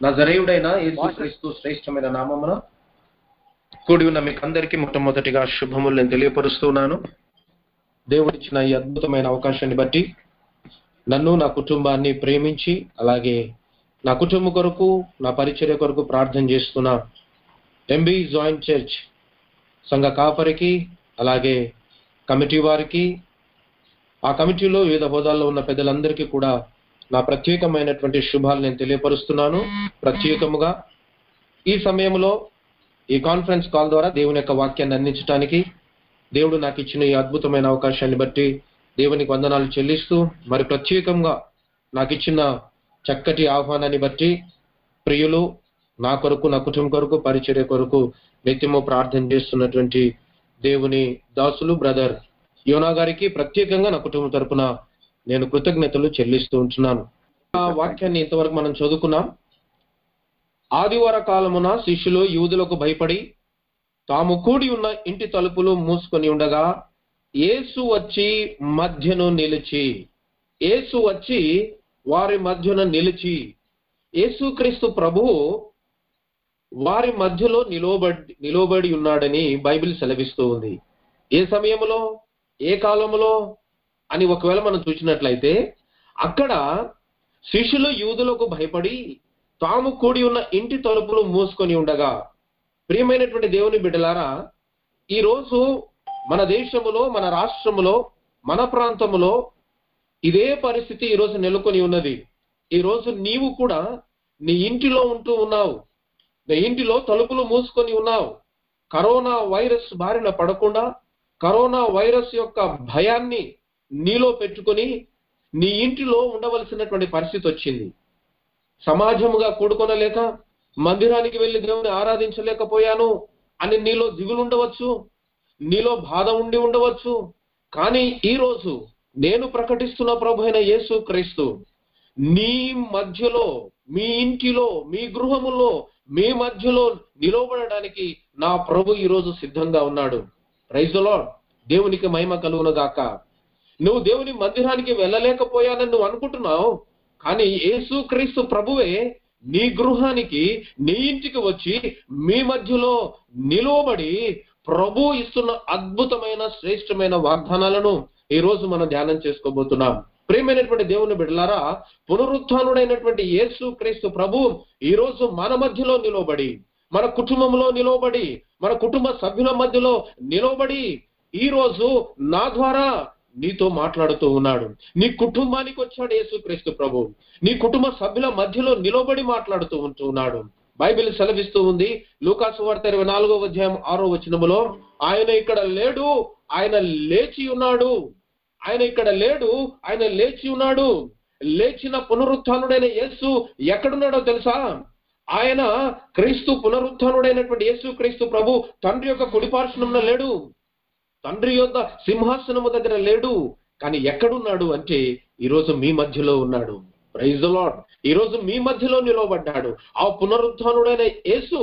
నజరేయుడైన యేసుక్రీస్తు శ్రేష్టమైన నామమున కూడి ఉన్న మీకు అందరికీ మొట్టమొదటిగా శుభములు నేను తెలియపరుస్తున్నాను. దేవుడిచ్చిన ఈ అద్భుతమైన అవకాశాన్ని బట్టి నన్ను నా కుటుంబాన్ని ప్రేమించి అలాగే నా కుటుంబం కొరకు నా పరిచర్య కొరకు ప్రార్థన చేస్తున్న ఎంబీ జాయింట్ చర్చ్ సంఘ కాపరికి అలాగే కమిటీ వారికి ఆ కమిటీలో వివిధ హోదాల్లో ఉన్న పెద్దలందరికీ కూడా నా ప్రత్యేకమైనటువంటి శుభాలు నేను తెలియపరుస్తున్నాను. ప్రత్యేకముగా ఈ సమయంలో ఈ కాన్ఫరెన్స్ కాల్ ద్వారా దేవుని యొక్క వాక్యాన్ని అందించడానికి దేవుడు నాకు ఇచ్చిన ఈ అద్భుతమైన అవకాశాన్ని బట్టి దేవునికి వందనాలు చెల్లిస్తూ మరి ప్రత్యేకంగా నాకు ఇచ్చిన చక్కటి ఆహ్వానాన్ని బట్టి ప్రియులు నా కొరకు నా కుటుంబం కొరకు పరిచర్య కొరకు నిత్యము ప్రార్థన చేస్తున్నటువంటి దేవుని దాసులు బ్రదర్ యోనా గారికి ప్రత్యేకంగా నా కుటుంబం తరపున నేను కృతజ్ఞతలు చెల్లిస్తూ ఉంటున్నాను. ఆ వాక్యాన్ని ఇంతవరకు మనం చదువుకున్నాం. ఆదివార కాలమున శిష్యులు యూదులకు భయపడి తాము కూడి ఉన్న ఇంటి తలుపులు మూసుకొని ఉండగా యేసు వచ్చి మధ్యను నిలిచి యేసు వచ్చి వారి మధ్యన నిలిచి యేసుక్రీస్తు ప్రభువు వారి మధ్యలో నిలవబడి నిలవబడి ఉన్నాడని బైబిల్ సెలవిస్తూ ఉంది. ఏ సమయంలో? ఏ కాలంలో అని ఒకవేళ మనం చూసినట్లయితే అక్కడ శిష్యులు యూదులకు భయపడి తాము కూడి ఉన్న ఇంటి తలుపులు మూసుకొని ఉండగా ప్రియమైనటువంటి దేవుని బిడ్డలారా ఈ రోజు మన దేశములో మన రాష్ట్రములో మన ప్రాంతములో ఇదే పరిస్థితి ఈరోజు నెలకొని ఉన్నది. ఈ రోజు నీవు కూడా నీ ఇంటిలో ఉంటూ ఉన్నావు. నీ ఇంటిలో తలుపులు మూసుకొని ఉన్నావు. కరోనా వైరస్ బారిన పడకుండా కరోనా వైరస్ యొక్క భయాన్ని నీలో పెట్టుకొని నీ ఇంటిలో ఉండవలసినటువంటి పరిస్థితి వచ్చింది. సమాజముగా కూడుకొనలేక మందిరానికి వెళ్ళి దేవుని ఆరాధించలేకపోయాను అని నీలో దిగులు ఉండవచ్చు నీలో బాధ ఉండి ఉండవచ్చు. కానీ ఈరోజు నేను ప్రకటిస్తున్న ప్రభు అయిన యేసు క్రీస్తు నీ మధ్యలో మీ ఇంటిలో మీ గృహములో మీ మధ్యలో నిలవబడడానికి నా ప్రభు ఈరోజు సిద్ధంగా ఉన్నాడు. రైజులో దేవునికి మహిమ కలుగునగాక నువ్వు దేవుని మందిరానికి వెళ్ళలేకపోయానని నువ్వు అనుకుంటున్నావు. కానీ యేసు క్రీస్తు ప్రభువే నీ గృహానికి నీ ఇంటికి వచ్చి మీ మధ్యలో నిలువబడి ప్రభు ఇస్తున్న అద్భుతమైన శ్రేష్టమైన వాగ్దానాలను ఈ రోజు మనం ధ్యానం చేసుకోబోతున్నాం. ప్రేమైనటువంటి దేవుని బిడ్డలారా పునరుత్డైనటువంటి యేసు క్రీస్తు ప్రభు ఈ రోజు మన మధ్యలో నిలవబడి మన కుటుంబంలో నిలవబడి మన కుటుంబ సభ్యుల మధ్యలో నిలవబడి ఈ రోజు నా ద్వారా నీతో మాట్లాడుతూ ఉన్నాడు. నీ కుటుంబానికి వచ్చాడు యేసుక్రీస్తు ప్రభు. నీ కుటుంబ సభ్యుల మధ్యలో నిలబడి మాట్లాడుతూ ఉంటూ ఉన్నాడు. బైబిల్ సెలవిస్తూ ఉంది. లూకాసు వార్త ఇరవై నాలుగో అధ్యాయం ఆరో వచనములో ఆయన ఇక్కడ లేడు ఆయన లేచి ఉన్నాడు. ఆయన ఇక్కడ లేడు ఆయన లేచి ఉన్నాడు. లేచిన పునరుత్డైన యేసు ఎక్కడున్నాడో తెలుసా? ఆయన క్రీస్తు పునరుత్డైనటువంటి యేసు క్రీస్తు ప్రభు తండ్రి యొక్క కుడిపార్శ్వనంలో లేడు. తండ్రి యొక్క సింహాసనము దగ్గర లేడు కానీ ఎక్కడున్నాడు అంటే ఈరోజు మీ మధ్యలో ఉన్నాడు. ప్రైజ్ లాడ్ ఈ రోజు మీ మధ్యలో నిలవబడ్డాడు. ఆ పునరుత్డైన యేసు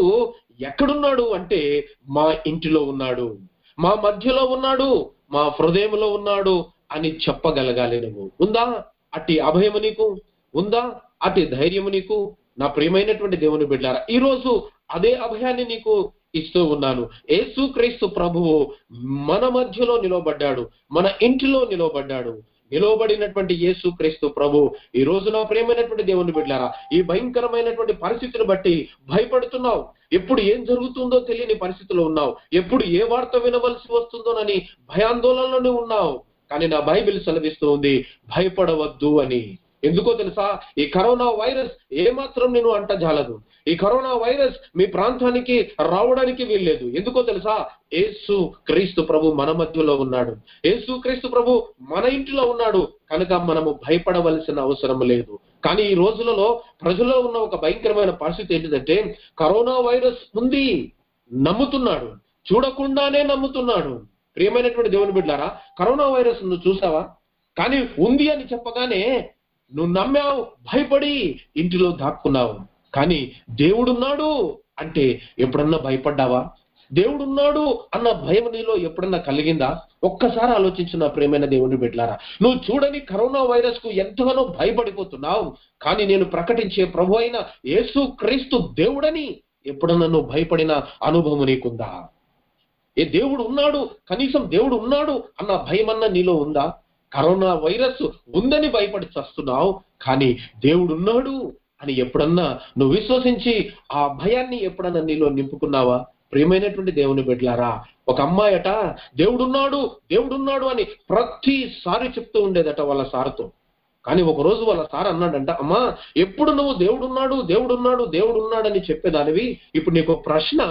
ఎక్కడున్నాడు అంటే మా ఇంటిలో ఉన్నాడు. మా మధ్యలో ఉన్నాడు మా హృదయంలో ఉన్నాడు అని చెప్పగలగాలి నువ్వు ఉందా? అట్టి అభయము నీకు? ఉందా? అట్టి ధైర్యము నీకు? నా ప్రియమైనటువంటి దేవుని బిడ్డారా ఈరోజు అదే అభయాన్ని నీకు ఇస్తూ ఉన్నాను. ఏసుక్రీస్తు ప్రభువు మన మధ్యలో నిలబడ్డాడు మన ఇంటిలో నిలవబడ్డాడు. నిలవబడినటువంటి యేసు క్రీస్తు ప్రభు ఈ రోజు నా ప్రేమైనటువంటి దేవుని బిడ్డారా ఈ భయంకరమైనటువంటి పరిస్థితిని బట్టి భయపడుతున్నావు. ఎప్పుడు ఏం జరుగుతుందో తెలియని పరిస్థితిలో ఉన్నావు. ఎప్పుడు ఏ వార్త వినవలసి వస్తుందోనని భయాందోళనలోనే ఉన్నావు. కానీ నా బైబిల్ సెలవిస్తూ ఉంది భయపడవద్దు అని. ఎందుకో తెలుసా? ఈ కరోనా వైరస్ ఏమాత్రం నేను అంటజాలదు. ఈ కరోనా వైరస్ మీ ప్రాంతానికి రావడానికి వీల్లేదు. ఎందుకో తెలుసా? ఏసు క్రీస్తు ప్రభు మన మధ్యలో ఉన్నాడు. ఏసు క్రీస్తు ప్రభు మన ఇంటిలో ఉన్నాడు. కనుక మనము భయపడవలసిన అవసరం లేదు. కానీ ఈ రోజులలో ప్రజల్లో ఉన్న ఒక భయంకరమైన పరిస్థితి ఏంటిదంటే కరోనా వైరస్ ఉంది నమ్ముతున్నాడు. చూడకుండానే నమ్ముతున్నాడు. ప్రియమైనటువంటి దేవుని బిడ్డారా కరోనా వైరస్ నువ్వు చూసావా? కానీ ఉంది అని చెప్పగానే నువ్వు నమ్మావు భయపడి ఇంటిలో దాక్కున్నావు. కానీ దేవుడున్నాడు అంటే ఎప్పుడన్నా భయపడ్డావా? దేవుడున్నాడు అన్న భయం నీలో ఎప్పుడన్నా కలిగిందా? ఒక్కసారి ఆలోచించిన నా ప్రేమైన దేవుని బిడ్డలారా నువ్వు చూడని కరోనా వైరస్కు ఎంతగానో భయపడిపోతున్నావు. కానీ నేను ప్రకటించే ప్రభు అయిన యేసు క్రీస్తు దేవుడని ఎప్పుడన్నా నువ్వు భయపడిన అనుభవం నీకుందా? ఏ దేవుడు ఉన్నాడు కనీసం దేవుడు ఉన్నాడు అన్న భయమన్నా నీలో ఉందా? కరోనా వైరస్ ఉందని భయపడి చస్తున్నావు కానీ దేవుడు ఉన్నాడు అని ఎప్పుడన్నా నువ్వు విశ్వసించి ఆ భయాన్ని ఎప్పుడన్నా నీలో నింపుకున్నావా? ప్రియమైనటువంటి దేవుని బిడ్డలారా ఒక అమ్మాయట దేవుడున్నాడు దేవుడున్నాడు అని ప్రతిసారి చెప్తూ ఉండేదట వాళ్ళ సార్తో. కానీ ఒక రోజు వాళ్ళ సార్ అన్నాడంట అమ్మా ఎప్పుడు నువ్వు దేవుడున్నాడు దేవుడున్నాడు దేవుడున్నాడని చెప్పేదానివి? ఇప్పుడు నీకు ప్రశ్న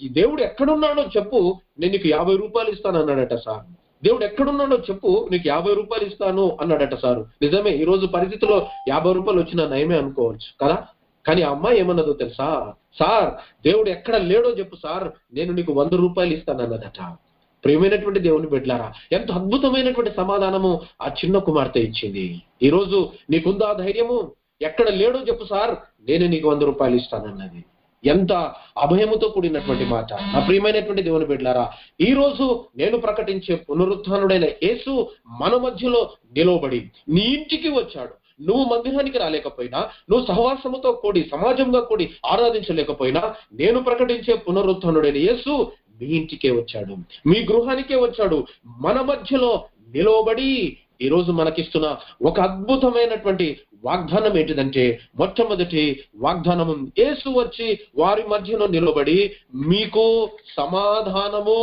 ఈ దేవుడు ఎక్కడున్నాడో చెప్పు నేను నీకు యాభై రూపాయలు ఇస్తాను అన్నాడట సార్. దేవుడు ఎక్కడున్నాడో చెప్పు నీకు యాభై రూపాయలు ఇస్తాను అన్నాడట సారు. నిజమే ఈ రోజు పరిస్థితిలో యాభై రూపాయలు వచ్చిన నయమే అనుకోవచ్చు కదా? కానీ ఆ అమ్మాయి ఏమన్నదో తెలుసా? సార్ దేవుడు ఎక్కడ లేడో చెప్పు సార్ నేను నీకు వంద రూపాయలు ఇస్తాను అన్నదట. ప్రియమైనటువంటి దేవుని బిడ్డలారా ఎంత అద్భుతమైనటువంటి సమాధానము ఆ చిన్న కుమార్తె ఇచ్చింది. ఈ రోజు నీకుందా ధైర్యము? ఎక్కడ లేడో చెప్పు సార్ నేను నీకు వంద రూపాయలు ఇస్తానన్నది. ఎంత అభయముతో కూడినటువంటి మాట. నా ప్రియమైనటువంటి దేవుని బిడ్డలారా ఈ రోజు నేను ప్రకటించే పునరుత్థానుడైన యేసు మన మధ్యలో నిలవబడి నీ ఇంటికి వచ్చాడు. నువ్వు మందిరానికి రాలేకపోయినా నువ్వు సహవాసముతో కూడి సమాజంగా కూడి ఆరాధించలేకపోయినా నేను ప్రకటించే పునరుత్థానుడైన యేసు మీ ఇంటికే వచ్చాడు. మీ గృహానికే వచ్చాడు. మన మధ్యలో నిలవబడి ఈ రోజు మనకిస్తున్న ఒక అద్భుతమైనటువంటి వాగ్దానం ఏంటిదంటే మొట్టమొదటి వాగ్దానము యేసు వచ్చి వారి మధ్యలో నిలబడి మీకు సమాధానము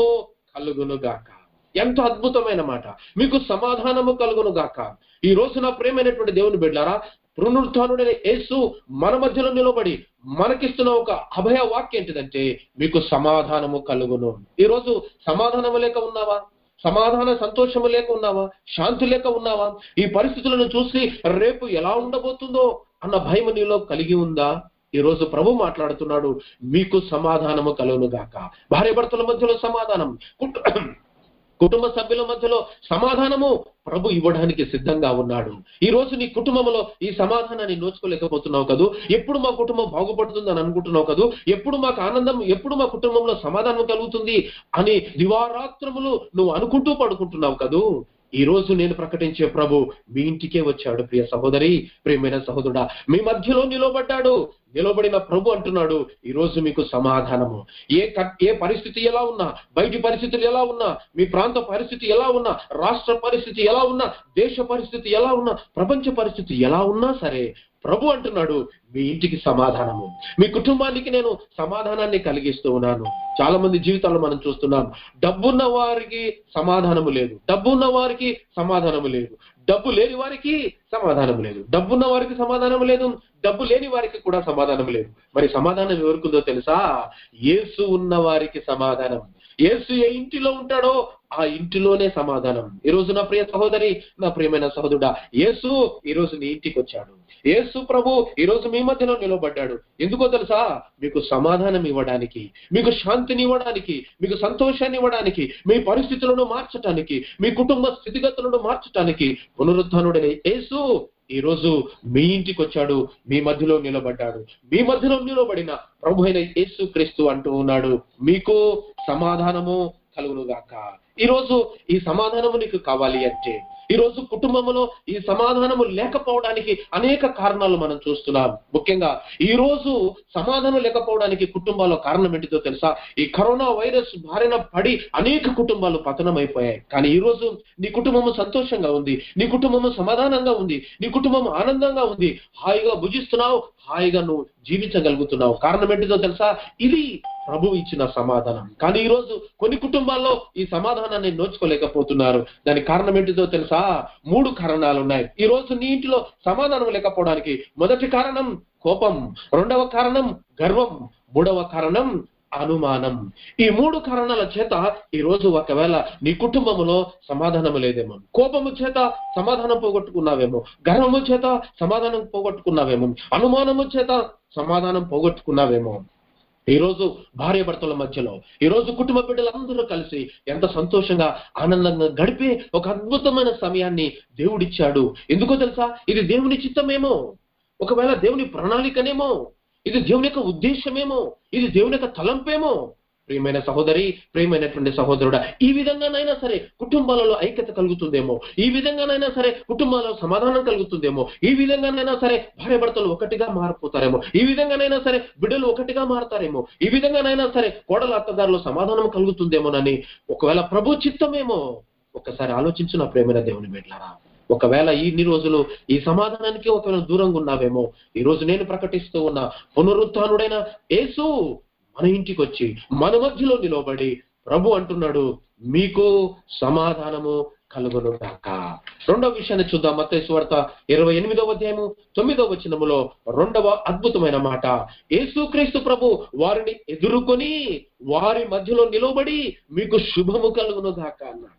కలుగునుగాక. ఎంత అద్భుతమైన మాట. మీకు సమాధానము కలుగును గాక ఈ రోజు నా ప్రేమైనటువంటి దేవుని బిడ్డారా పునరుద్ధానుడైన యేసు మన మధ్యలో నిలబడి మనకిస్తున్న ఒక అభయ వాక్యం ఏంటిదంటే మీకు సమాధానము కలుగును. ఈ రోజు సమాధానము లేక ఉన్నావా? సమాధాన సంతోషము లేక ఉన్నావా? శాంతి లేక ఉన్నావా? ఈ పరిస్థితులను చూసి రేపు ఎలా ఉండబోతుందో అన్న భయం నీలో కలిగి ఉందా? ఈ రోజు ప్రభు మాట్లాడుతున్నాడు మీకు సమాధానము కలుగును గాక భార్య భర్తల మధ్యలో సమాధానం. కుటుంబ సభ్యుల మధ్యలో సమాధానము ప్రభు ఇవ్వడానికి సిద్ధంగా ఉన్నాడు. ఈ రోజు నీ కుటుంబంలో ఈ సమాధానాన్ని నోచుకోలేకపోతున్నావు కదూ? ఎప్పుడు మా కుటుంబం బాగుపడుతుందని అనుకుంటున్నావు కదూ? ఎప్పుడు మాకు ఆనందం ఎప్పుడు మా కుటుంబంలో సమాధానం కలుగుతుంది అని దివారాత్రములు నువ్వు అనుకుంటూ పడుకుంటున్నావు కదూ? ఈ రోజు నేను ప్రకటించే ప్రభు మీ ఇంటికే వచ్చాడు ప్రియ సహోదరి ప్రియమైన సహోదరుడా. మీ మధ్యలో నిలబడ్డాడు. నిలబడిన ప్రభు అంటున్నాడు ఈరోజు మీకు సమాధానము. ఏ ఏ పరిస్థితి ఎలా ఉన్నా బయటి పరిస్థితులు ఎలా ఉన్నా మీ ప్రాంత పరిస్థితి ఎలా ఉన్నా రాష్ట్ర పరిస్థితి ఎలా ఉన్నా దేశ పరిస్థితి ఎలా ఉన్నా ప్రపంచ పరిస్థితి ఎలా ఉన్నా సరే ప్రభు అంటున్నాడు మీ ఇంటికి సమాధానము. మీ కుటుంబానికి నేను సమాధానాన్ని కలిగిస్తూ ఉన్నాను. చాలా మంది జీవితాల్లో మనం చూస్తున్నాం డబ్బున్న వారికి సమాధానము లేదు. డబ్బున్న వారికి సమాధానము లేదు. డబ్బు లేని వారికి సమాధానం లేదు. డబ్బున్న వారికి సమాధానం లేదు. డబ్బు లేని వారికి కూడా సమాధానం లేదు. మరి సమాధానం ఎవరికిందో తెలుసా? ఏసు ఉన్న వారికి సమాధానం. ఏసు ఏ ఇంటిలో ఉంటాడో ఆ ఇంటిలోనే సమాధానం. ఈ రోజు నా ప్రియ సహోదరి నా ప్రియమైన సహోదరుడా యేసు ఈ రోజు నీ ఇంటికి వచ్చాడు. యేసు ప్రభు ఈ రోజు మీ మధ్యలో నిలబడ్డాడు. ఎందుకో తెలుసా? మీకు సమాధానం ఇవ్వడానికి మీకు శాంతిని ఇవ్వడానికి మీకు సంతోషాన్ని ఇవ్వడానికి మీ పరిస్థితులను మార్చటానికి మీ కుటుంబ స్థితిగతులను మార్చటానికి పునరుద్ధానుడైన యేసు ఈరోజు మీ ఇంటికి వచ్చాడు మీ మధ్యలో నిలబడ్డాడు. మీ మధ్యలో నిలబడిన ప్రభు అయిన యేసు క్రీస్తు అంటూ ఉన్నాడు మీకు సమాధానము కలుగునుగాక. ఈ రోజు ఈ సమాధానము నీకు కావాలి అంటే ఈ రోజు కుటుంబంలో ఈ సమాధానము లేకపోవడానికి అనేక కారణాలు మనం చూస్తున్నాం. ముఖ్యంగా ఈ రోజు సమాధానం లేకపోవడానికి కుటుంబాల్లో కారణం ఏంటిదో తెలుసా? ఈ కరోనా వైరస్ బారిన పడి అనేక కుటుంబాలు పతనమైపోయాయి. కానీ ఈరోజు నీ కుటుంబము సంతోషంగా ఉంది నీ కుటుంబము సమాధానంగా ఉంది నీ కుటుంబం ఆనందంగా ఉంది. హాయిగా భుజిస్తున్నావు హాయిగా నువ్వు జీవించగలుగుతున్నావు కారణం ఏంటిదో తెలుసా? ఇది ప్రభు ఇచ్చిన సమాధానం. కానీ ఈరోజు కొన్ని కుటుంబాల్లో ఈ సమాధానాన్ని నోచుకోలేకపోతున్నారు. దాని కారణం ఏంటిదో తెలుసా? మూడు కారణాలు ఉన్నాయి. ఈ రోజు నీ ఇంటిలో సమాధానం లేకపోవడానికి మొదటి కారణం కోపం రెండవ కారణం గర్వం మూడవ కారణం అనుమానం. ఈ మూడు కారణాల చేత ఈ రోజు ఒకవేళ నీ కుటుంబములో సమాధానం లేదేమో కోపము చేత సమాధానం పోగొట్టుకున్నావేమో గర్వము చేత సమాధానం పోగొట్టుకున్నావేమో అనుమానము చేత సమాధానం పోగొట్టుకున్నావేమో ఈ రోజు భార్య భర్తల మధ్యలో ఈ రోజు కుటుంబ బిడ్డలందరూ కలిసి ఎంత సంతోషంగా ఆనందంగా గడిపే ఒక అద్భుతమైన సమయాన్ని దేవుడిచ్చాడు. ఎందుకో తెలుసా? ఇది దేవుని చిత్తమేమో. ఒకవేళ దేవుని ప్రణాళికనేమో ఇది దేవుని యొక్క ఉద్దేశమేమో? ఇది దేవుని యొక్క తలంపేమో? ప్రియమైన సహోదరి ప్రియమైనటువంటి సహోదరుడా ఈ విధంగానైనా సరే కుటుంబాలలో ఐక్యత కలుగుతుందేమో? ఈ విధంగానైనా సరే కుటుంబాలలో సమాధానం కలుగుతుందేమో? ఈ విధంగానైనా సరే భార్య భర్తలు ఒకటిగా మారిపోతారేమో? ఈ విధంగానైనా సరే బిడ్డలు ఒకటిగా మారతారేమో? ఈ విధంగానైనా సరే కోడల అత్తదారులు సమాధానం కలుగుతుందేమోనని ఒకవేళ ప్రభు చిత్తమేమో? ఒకసారి ఆలోచించు నా ప్రేమైన దేవుని బిడ్డలారా ఒకవేళ ఇన్ని రోజులు ఈ సమాధానానికి ఒకవేళ దూరంగా ఉన్నావేమో ఈ రోజు నేను ప్రకటిస్తూ ఉన్న పునరుత్డైన యేసు మన ఇంటికి వచ్చి మన మధ్యలో నిలబడి ప్రభు అంటున్నాడు మీకు సమాధానము కలుగును కాక రెండవ విషయాన్ని చూద్దాం. మత్తయి వార్త ఇరవై ఎనిమిదవ అధ్యాయము తొమ్మిదవ వచనములో రెండవ అద్భుతమైన మాట. యేసుక్రీస్తు ప్రభు వారిని ఎదుర్కొని వారి మధ్యలో నిలబడి మీకు శుభము కలుగును గాక అన్నాడు.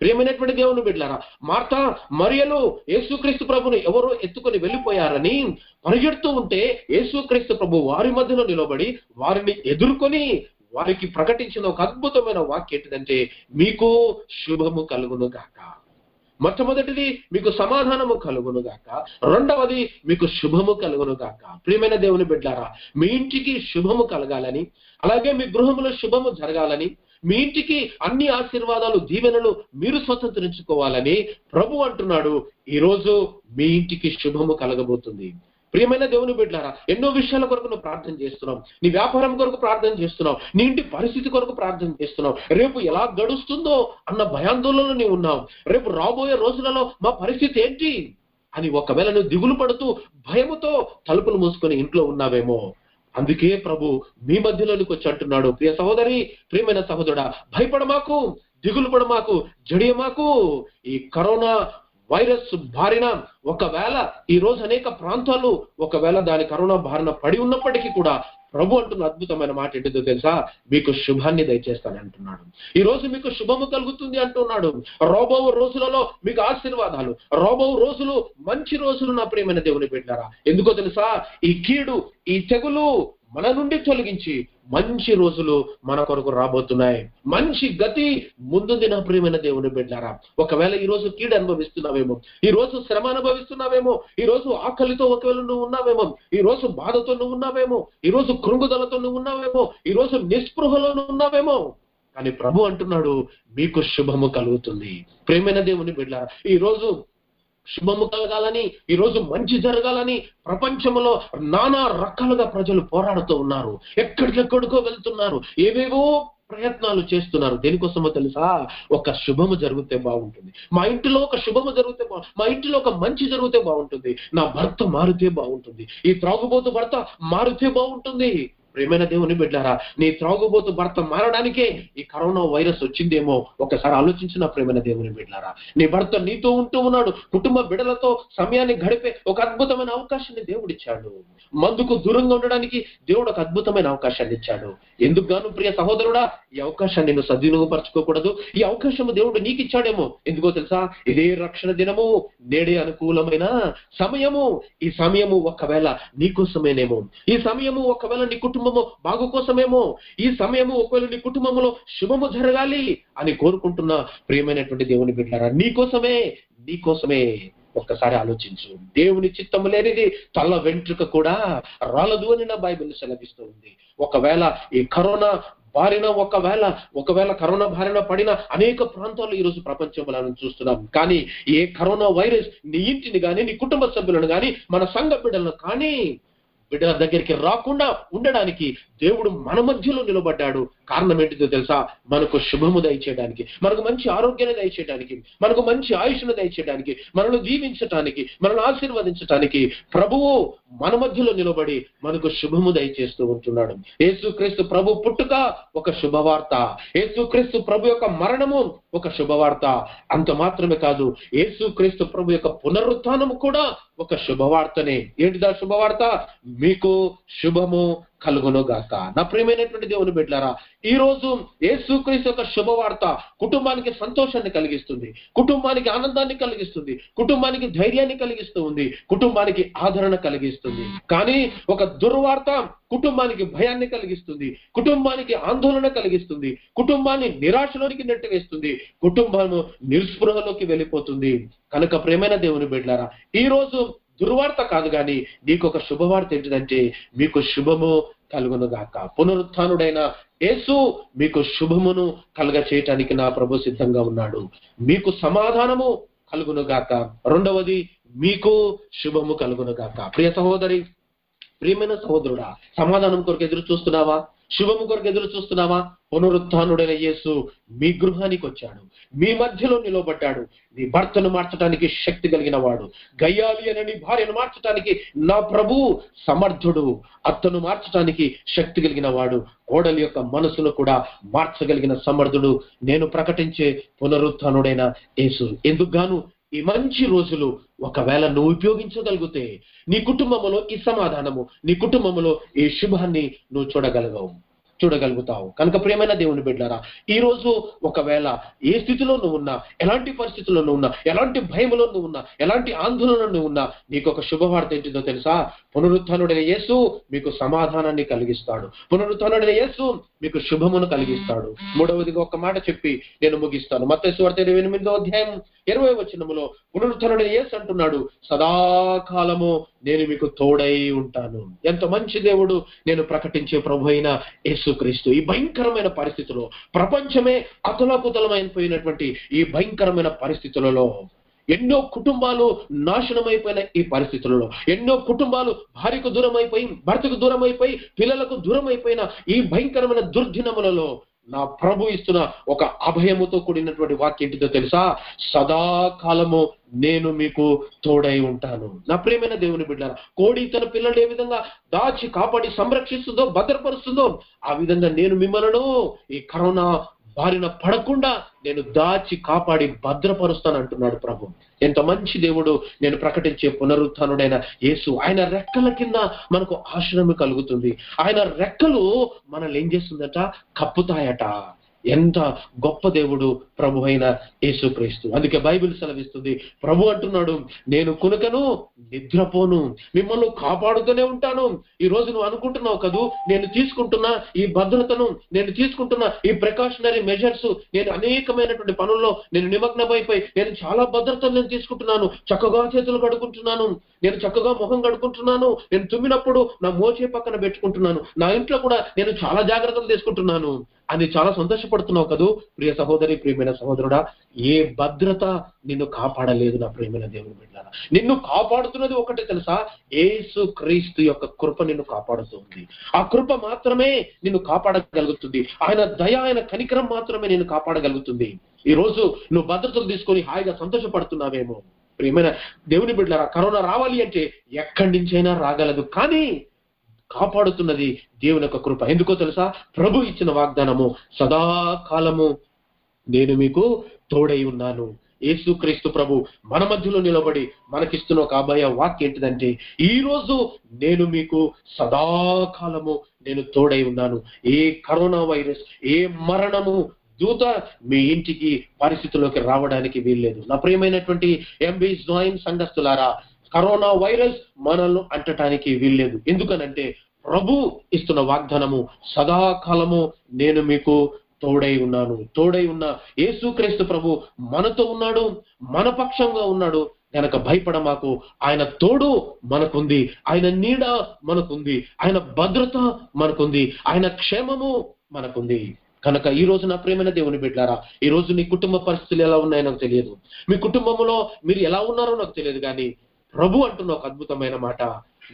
ప్రియమైనటువంటి దేవుని బిడ్డలారా మార్త మరియలు యేసుక్రీస్తు ప్రభుని ఎవరో ఎత్తుకొని వెళ్ళిపోయారని పరిగెడుతూ ఉంటే యేసుక్రీస్తు ప్రభు వారి మధ్యలో నిలబడి వారిని ఎదుర్కొని వారికి ప్రకటించిన ఒక అద్భుతమైన వాక్య ఏంటిదంటే మీకు శుభము కలుగును గాక. మొట్టమొదటిది మీకు సమాధానము కలుగును గాక. రెండవది మీకు శుభము కలుగును గాక. ప్రియమైన దేవుని బిడ్డారా మీ ఇంటికి శుభము కలగాలని అలాగే మీ గృహంలో శుభము జరగాలని మీ ఇంటికి అన్ని ఆశీర్వాదాలు దీవెనలు మీరు స్వతంత్రించుకోవాలని ప్రభు అంటున్నాడు. ఈరోజు మీ ఇంటికి శుభము కలగబోతుంది. ప్రియమైన దేవుని బిడ్డారా ఎన్నో విషయాల కొరకు నువ్వు ప్రార్థన చేస్తున్నావు. నీ వ్యాపారం కొరకు ప్రార్థన చేస్తున్నావు. నీ ఇంటి పరిస్థితి కొరకు ప్రార్థన చేస్తున్నావు. రేపు ఎలా గడుస్తుందో అన్న భయాందోళనలో నీవు ఉన్నావు. రేపు రాబోయే రోజులలో మా పరిస్థితి ఏంటి? అని ఒకవేళ నువ్వు దిగులు పడుతూ భయముతో తలుపులు మూసుకొని ఇంట్లో ఉన్నావేమో. అందుకే ప్రభు మీ మధ్యలోనికి వచ్చి అంటున్నాడు ప్రియ సహోదరి ప్రియమైన సహోదరుడా భయపడమాకు దిగులు పడమాకు జడియమాకు. ఈ కరోనా వైరస్ బారిన ఒకవేళ ఈ రోజు అనేక ప్రాంతాలు ఒకవేళ దాని కరోనా బారిన పడి ఉన్నప్పటికీ కూడా ప్రభు అంటున్న అద్భుతమైన మాట ఏంటిదో తెలుసా? మీకు శుభాన్ని దయచేస్తాను అంటున్నాడు. ఈ రోజు మీకు శుభము కలుగుతుంది అంటున్నాడు. రోబో రోజులలో మీకు ఆశీర్వాదాలు. రోబో రోజులు మంచి రోజులు నా ప్రేమైన దేవుని పెట్టారా ఎందుకో తెలుసా? ఈ కీడు ఈ తెగులు మన నుండి తొలగించి మంచి రోజులు మన కొరకు రాబోతున్నాయి. మంచి గతి ముందుంది నా ప్రియమైన దేవుని బిడ్డారా. ఒకవేళ ఈ రోజు కీడు అనుభవిస్తున్నావేమో ఈ రోజు శ్రమ అనుభవిస్తున్నావేమో ఈ రోజు ఆకలితో ఒకవేళ నువ్వు ఉన్నావేమో ఈ రోజు బాధతో నువ్వు ఉన్నావేమో ఈ రోజు కృంగుదలతో నువ్వు ఉన్నావేమో ఈ రోజు నిస్పృహలో నువ్వు ఉన్నావేమో. కానీ ప్రభు అంటున్నాడు మీకు శుభము కలుగుతుంది. ప్రేమైన దేవుని బిడ్డారా ఈ రోజు శుభము కలగాలని ఈరోజు మంచి జరగాలని ప్రపంచంలో నానా రకాలుగా ప్రజలు పోరాడుతూ ఉన్నారు. ఎక్కడికెక్కడికో వెళ్తున్నారు. ఏవేవో ప్రయత్నాలు చేస్తున్నారు. దేనికోసమో తెలుసా? ఒక శుభము జరిగితే బాగుంటుంది. మా ఇంటిలో ఒక శుభము జరిగితే బా మా ఇంటిలో ఒక మంచి జరిగితే బాగుంటుంది. నా భర్త మారితే బాగుంటుంది. ఈ త్రాగుబోతు భర్త మారితే బాగుంటుంది. ప్రేమైన దేవుని బిడ్డారా నీ త్రాగుబోతు భర్త మారడానికే ఈ కరోనా వైరస్ వచ్చిందేమో ఒకసారి ఆలోచించిన ప్రేమైన దేవుని బిడ్డారా. నీ భర్త నీతో ఉంటూ ఉన్నాడు కుటుంబ బిడ్డలతో సమయాన్ని గడిపే ఒక అద్భుతమైన అవకాశాన్ని దేవుడిచ్చాడు మందుకు దూరంగా ఉండడానికి దేవుడు ఒక అద్భుతమైన అవకాశాన్ని ఇచ్చాడు. ఎందుకు గాను ప్రియ సహోదరుడా ఈ అవకాశాన్ని నేను సద్వినియోగపరచుకోకూడదు. ఈ అవకాశం దేవుడు నీకు ఇచ్చాడేమో ఎందుకో తెలుసా? ఇదే రక్షణ దినము నేడే అనుకూలమైన సమయము. ఈ సమయము ఒకవేళ నీకోసమేనేమో. ఈ సమయము ఒకవేళ నీ కుటుంబము బాగు కోసమేమో ఈ సమయము ఒకవేళ నీ కుటుంబంలో శుభము జరగాలి అని కోరుకుంటున్న ప్రియమైనటువంటి దేవుని బిడ్డారా నీ కోసమే నీ కోసమే ఒక్కసారి ఆలోచించు. దేవుని చిత్తము లేనిది తల వెంట్రుక కూడా రాలదు అని నా బైబిల్ సెలవిస్తూ ఒకవేళ ఈ కరోనా బారిన ఒకవేళ ఒకవేళ కరోనా బారిన పడిన అనేక ప్రాంతాలు ఈ రోజు ప్రపంచంలో చూస్తున్నాం. కానీ ఏ కరోనా వైరస్ నీ ఇంటిని కానీ నీ కుటుంబ సభ్యులను కానీ మన సంఘ బిడ్డలను కానీ బిడ్డల దగ్గరికి రాకుండా ఉండడానికి దేవుడు మన మధ్యలో నిలబడ్డాడు. కారణం ఏంటిదో తెలుసా? మనకు శుభము దయచేయడానికి మనకు మంచి ఆరోగ్యాన్ని దయచేయడానికి మనకు మంచి ఆయుష్ను దయచేయడానికి మనల్ని దీవించటానికి మనల్ని ఆశీర్వదించటానికి ప్రభువు మన మధ్యలో నిలబడి మనకు శుభము దయచేస్తూ ఉంటున్నాడు. యేసుక్రీస్తు ప్రభు పుట్టుక ఒక శుభవార్త. యేసుక్రీస్తు ప్రభు యొక్క మరణము ఒక శుభవార్త. అంత మాత్రమే కాదు యేసుక్రీస్తు ప్రభు యొక్క పునరుత్నము కూడా ఒక శుభవార్తనే. ఏంటిదా శుభవార్త? మీకు శుభము కలుగును గాక నా ప్రియమైనటువంటి దేవుని బిడ్డారా ఈ రోజు యేసుక్రీస్తు యొక్క శుభవార్త కుటుంబానికి సంతోషాన్ని కలిగిస్తుంది కుటుంబానికి ఆనందాన్ని కలిగిస్తుంది కుటుంబానికి ధైర్యాన్ని కలిగిస్తుంది కుటుంబానికి ఆదరణ కలిగిస్తుంది. కానీ ఒక దుర్వార్త కుటుంబానికి భయాన్ని కలిగిస్తుంది కుటుంబానికి ఆందోళన కలిగిస్తుంది కుటుంబాన్ని నిరాశలోనికి నెట్టివేస్తుంది కుటుంబము నిస్పృహలోకి వెళ్ళిపోతుంది. కనుక ప్రేమైన దేవుని బిడ్డారా ఈ రోజు దుర్వార్త కాదు కానీ నీకు ఒక శుభవార్త ఏంటిదంటే మీకు శుభము కలుగును గాక పునరుత్నుడైన యేసు మీకు శుభమును కలుగ చేయటానికి నా ప్రభు సిద్ధంగా ఉన్నాడు. మీకు సమాధానము కలుగును గాక రెండవది మీకు శుభము కలుగును గాక ప్రియ సహోదరి ప్రియమైన సహోదరుడా సమాధానం కొరకు ఎదురు చూస్తున్నావా? శుభము కొరకు ఎదురు చూస్తున్నావా? పునరుద్ధానుడైన యేసు మీ గృహానికి వచ్చాడు. మీ మధ్యలో నిలబడ్డాడు. నీ భర్తను మార్చడానికి శక్తి కలిగిన వాడు. గయ్యాలి అని నీ భార్యను మార్చడానికి నా ప్రభు సమర్థుడు. అత్తను మార్చడానికి శక్తి కలిగిన వాడు. కోడలి యొక్క మనసును కూడా మార్చగలిగిన సమర్థుడు. నేను ప్రకటించే పునరుద్ధానుడైన యేసు. ఎందుకు గాను ఈ మంచి రోజులు ఒకవేళ నువ్వు ఉపయోగించగలిగితే నీ కుటుంబంలో ఈ సమాధానము నీ కుటుంబంలో ఈ శుభాన్ని నువ్వు చూడగలగవు. చూడగలుగుతావు. కనుక ప్రియమైన దేవుని బిడ్డారా ఈ రోజు ఒకవేళ ఏ స్థితిలో నువ్వు ఉన్నా ఎలాంటి పరిస్థితుల్లో నువ్వు ఉన్నా ఎలాంటి భయంలో నువ్వు ఉన్నా ఎలాంటి ఆందోళన నువ్వు ఉన్నా నీకు ఒక శుభవార్త ఏంటిదో తెలుసా? పునరుత్డైన యేసు మీకు సమాధానాన్ని కలిగిస్తాడు. పునరుత్డైన యేసు మీకు శుభమును కలిగిస్తాడు. మూడవదిగా ఒక మాట చెప్పి నేను ముగిస్తాను. మత వార్త ఇరవై ఎనిమిదో అధ్యాయం ఇరవై వచనములో పునరుత్డైన యేసు అంటున్నాడు సదాకాలము నేను మీకు తోడై ఉంటాను. ఎంత మంచి దేవుడు నేను ప్రకటించే ప్రభు అయిన యేసుక్రీస్తు ఈ భయంకరమైన పరిస్థితిలో ప్రపంచమే అతలకుతలమైపోయినటువంటి ఈ భయంకరమైన పరిస్థితులలో ఎన్నో కుటుంబాలు నాశనమైపోయిన ఈ పరిస్థితులలో ఎన్నో కుటుంబాలు భార్యకు దూరం అయిపోయి భర్తకు దూరం అయిపోయి పిల్లలకు దూరం అయిపోయిన ఈ భయంకరమైన దుర్దినములలో నా ప్రభు ఇస్తున్న ఒక అభయముతో కూడినటువంటి వాక్యం ఏంటిదో తెలుసా? సదాకాలము నేను మీకు తోడై ఉంటాను. నా ప్రియమైన దేవుని బిడ్డ కోడి తన పిల్లలు ఏ విధంగా దాచి కాపాడి సంరక్షిస్తుందో భద్రపరుస్తుందో ఆ విధంగా నేను మిమ్మల్ని ఈ కరోనా బారిన పడకుండా నేను దాచి కాపాడి భద్రపరుస్తాను అంటున్నాడు ప్రభు. ఎంత మంచి దేవుడు నేను ప్రకటించే పునరుత్నుడైన యేసు. ఆయన రెక్కల కింద మనకు ఆశ్రయం కలుగుతుంది. ఆయన రెక్కలు మనల్ని ఏం చేస్తుందట? కప్పుతాయట. ఎంత గొప్ప దేవుడు ప్రభు అయిన యేసుక్రీస్తు. అందుకే బైబిల్ సెలవిస్తుంది. ప్రభు అంటున్నాడు నేను కునుకను నిద్రపోను మిమ్మల్ని కాపాడుతూనే ఉంటాను. ఈ రోజు నువ్వు అనుకుంటున్నావు కదూ నేను తీసుకుంటున్న ఈ భద్రతను నేను తీసుకుంటున్న ఈ ప్రికాషనరీ మెజర్స్ నేను అనేకమైనటువంటి పనుల్లో నేను నిమగ్నమైపోయి నేను చాలా భద్రతను నేను తీసుకుంటున్నాను చక్కగా చేతులు కడుకుంటున్నాను నేను చక్కగా ముఖం కడుకుంటున్నాను నేను తుమ్మినప్పుడు నా మోచే పక్కన పెట్టుకుంటున్నాను నా ఇంట్లో కూడా నేను చాలా జాగ్రత్తలు తీసుకుంటున్నాను అని చాలా సంతోషపడుతున్నావు కదూ? ప్రియ సహోదరి ప్రియమైన సహోదరుడా ఏ భద్రత నిన్ను కాపాడలేదు నా ప్రియమైన దేవుని బిడ్డారా. నిన్ను కాపాడుతున్నది ఒకటి తెలుసా? ఏసు క్రీస్తు యొక్క కృప నిన్ను కాపాడుతుంది. ఆ కృప మాత్రమే నిన్ను కాపాడగలుగుతుంది. ఆయన దయ ఆయన కనికరం మాత్రమే నిన్ను కాపాడగలుగుతుంది. ఈ రోజు నువ్వు భద్రతలు తీసుకొని హాయిగా సంతోషపడుతున్నావేమో. ప్రియమైన దేవుని బిడ్డలారా కరోనా రావాలి అంటే ఎక్కడి నుంచైనా రాగలదు కానీ కాపాడుతున్నది దేవుని యొక్క కృప. ఎందుకో తెలుసా? ప్రభు ఇచ్చిన వాగ్దానము సదాకాలము నేను మీకు తోడై ఉన్నాను. యేసుక్రీస్తు ప్రభు మన మధ్యలో నిలబడి మనకిస్తున్న ఒక అభయ వాక్ ఏంటిదంటే ఈ రోజు నేను మీకు సదాకాలము నేను తోడై ఉన్నాను. ఏ కరోనా వైరస్ ఏ మరణము దూత మీ ఇంటికి పరిస్థితుల్లోకి రావడానికి వీల్లేదు. నా ప్రియమైనటువంటి ఎంబీ జాయిన్ సంఘస్థులారా కరోనా వైరస్ మనల్ని అంటటానికి వీల్లేదు. ఎందుకనంటే ప్రభు ఇస్తున్న వాగ్దానము సదాకాలము నేను మీకు తోడై ఉన్నాను. తోడై ఉన్న యేసుక్రీస్తు ప్రభు మనతో ఉన్నాడు మన పక్షంగా ఉన్నాడు. కనుక భయపడ మాకు ఆయన తోడు మనకుంది ఆయన నీడ మనకుంది ఆయన భద్రత మనకుంది ఆయన క్షేమము మనకుంది. కనుక ఈ రోజు నా ప్రేమైన దేవుని బిడ్డారా ఈ రోజు నీ కుటుంబ పరిస్థితులు ఎలా ఉన్నాయో నాకు తెలియదు. మీ కుటుంబంలో మీరు ఎలా ఉన్నారో నాకు తెలియదు కానీ ప్రభు అంటున్న ఒక అద్భుతమైన మాట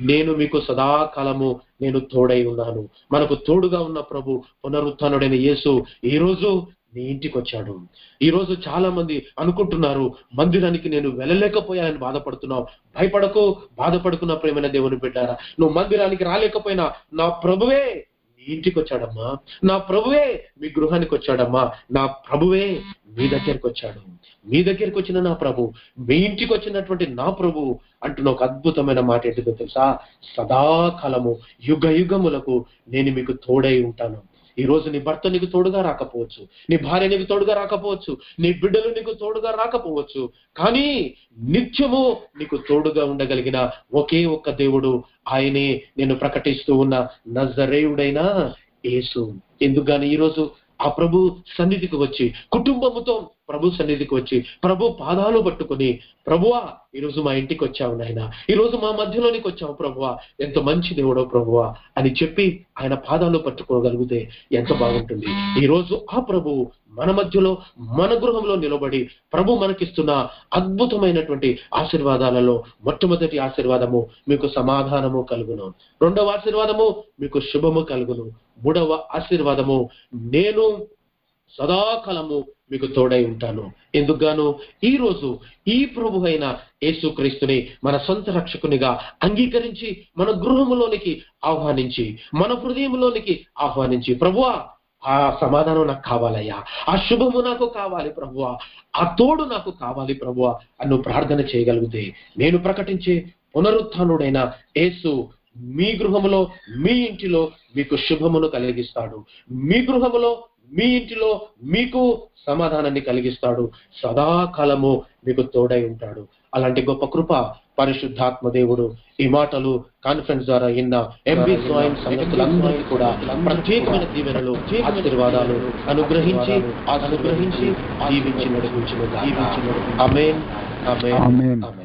నేను మీకు సదాకాలము నేను తోడై ఉన్నాను. మనకు తోడుగా ఉన్న ప్రభు పునరుత్డైన యేసు ఈ రోజు నీ ఇంటికి వచ్చాడు. ఈ రోజు చాలా మంది అనుకుంటున్నారు మందిరానికి నేను వెళ్ళలేకపోయానని బాధపడుతున్నావు. భయపడకు బాధపడుకున్న ప్రేమైన దేవుని బిడ్డారా. నువ్వు మందిరానికి రాలేకపోయినా నా ప్రభువే నీ ఇంటికి వచ్చాడమ్మా నా ప్రభువే మీ గృహానికి వచ్చాడమ్మా నా ప్రభువే మీ దగ్గరికి వచ్చాడు మీ దగ్గరికి వచ్చిన నా ప్రభు మీ ఇంటికి వచ్చినటువంటి నా ప్రభు అంటున్న ఒక అద్భుతమైన మాట ఏంటిదో తెలుసా? సదాకాలము యుగ యుగములకు నేను మీకు తోడై ఉంటాను. ఈ రోజు నీ భర్త నీకు తోడుగా రాకపోవచ్చు. నీ భార్య నీకు తోడుగా రాకపోవచ్చు. నీ బిడ్డలు నీకు తోడుగా రాకపోవచ్చు. కానీ నిత్యము నీకు తోడుగా ఉండగలిగిన ఒకే ఒక్క దేవుడు ఆయనే నేను ప్రకటిస్తూ ఉన్న నజరేయుడైన యేసు. ఎందుకని ఈరోజు ఆ ప్రభు సన్నిధికి వచ్చి కుటుంబముతో ప్రభు సన్నిధికి వచ్చి ప్రభు పాదాలు పట్టుకుని ప్రభువా ఈరోజు మా ఇంటికి వచ్చావు నాయన. ఈ రోజు మా మధ్యలోనికి వచ్చావు ప్రభువా. ఎంత మంచి దేవుడో ప్రభువా అని చెప్పి ఆయన పాదాలు పట్టుకోగలిగితే ఎంత బాగుంటుంది. ఈ రోజు ఆ ప్రభువు మన మధ్యలో మన గృహంలో నిలబడి ప్రభు మనకిస్తున్న అద్భుతమైనటువంటి ఆశీర్వాదాలలో మొట్టమొదటి ఆశీర్వాదము మీకు సమాధానము కలుగును. రెండవ ఆశీర్వాదము మీకు శుభము కలుగును. మూడవ ఆశీర్వాదము నేను సదాకాలము మీకు తోడై ఉంటాను. ఎందుకుగాను ఈ రోజు ఈ ప్రభు అయిన యేసుక్రీస్తుని మన సొంత రక్షకునిగా అంగీకరించి మన గృహములోనికి ఆహ్వానించి మన హృదయంలోనికి ఆహ్వానించి ప్రభువా ఆ సమాధానం నాకు కావాలయ్యా. ఆ శుభము నాకు కావాలి ప్రభువ. ఆ తోడు నాకు కావాలి ప్రభువా. అని ప్రార్థన చేయగలిగితే నేను ప్రకటించే పునరుత్నుడైన యేసు మీ గృహములో మీ ఇంటిలో మీకు శుభమును కలిగిస్తాడు. మీ గృహములో మీ ఇంటిలో మీకు సమాధానాన్ని కలిగిస్తాడు. సదాకాలము మీకు తోడై ఉంటాడు. అలాంటి గొప్ప కృప పరిశుద్ధాత్మ దేవుడు ఈ మాటలు కాన్ఫరెన్స్ ద్వారా విన్న ఎంబీ స్వాయం సంగతులందరికీ కూడా ప్రత్యేకమైన దీవెనలు ఆశీర్వాదాలు అనుగ్రహించి అనుగ్రహించి దీవించి నడిపించిన దీవించి అమేన్ అమేన్ ఆమేన్. ఆమేన్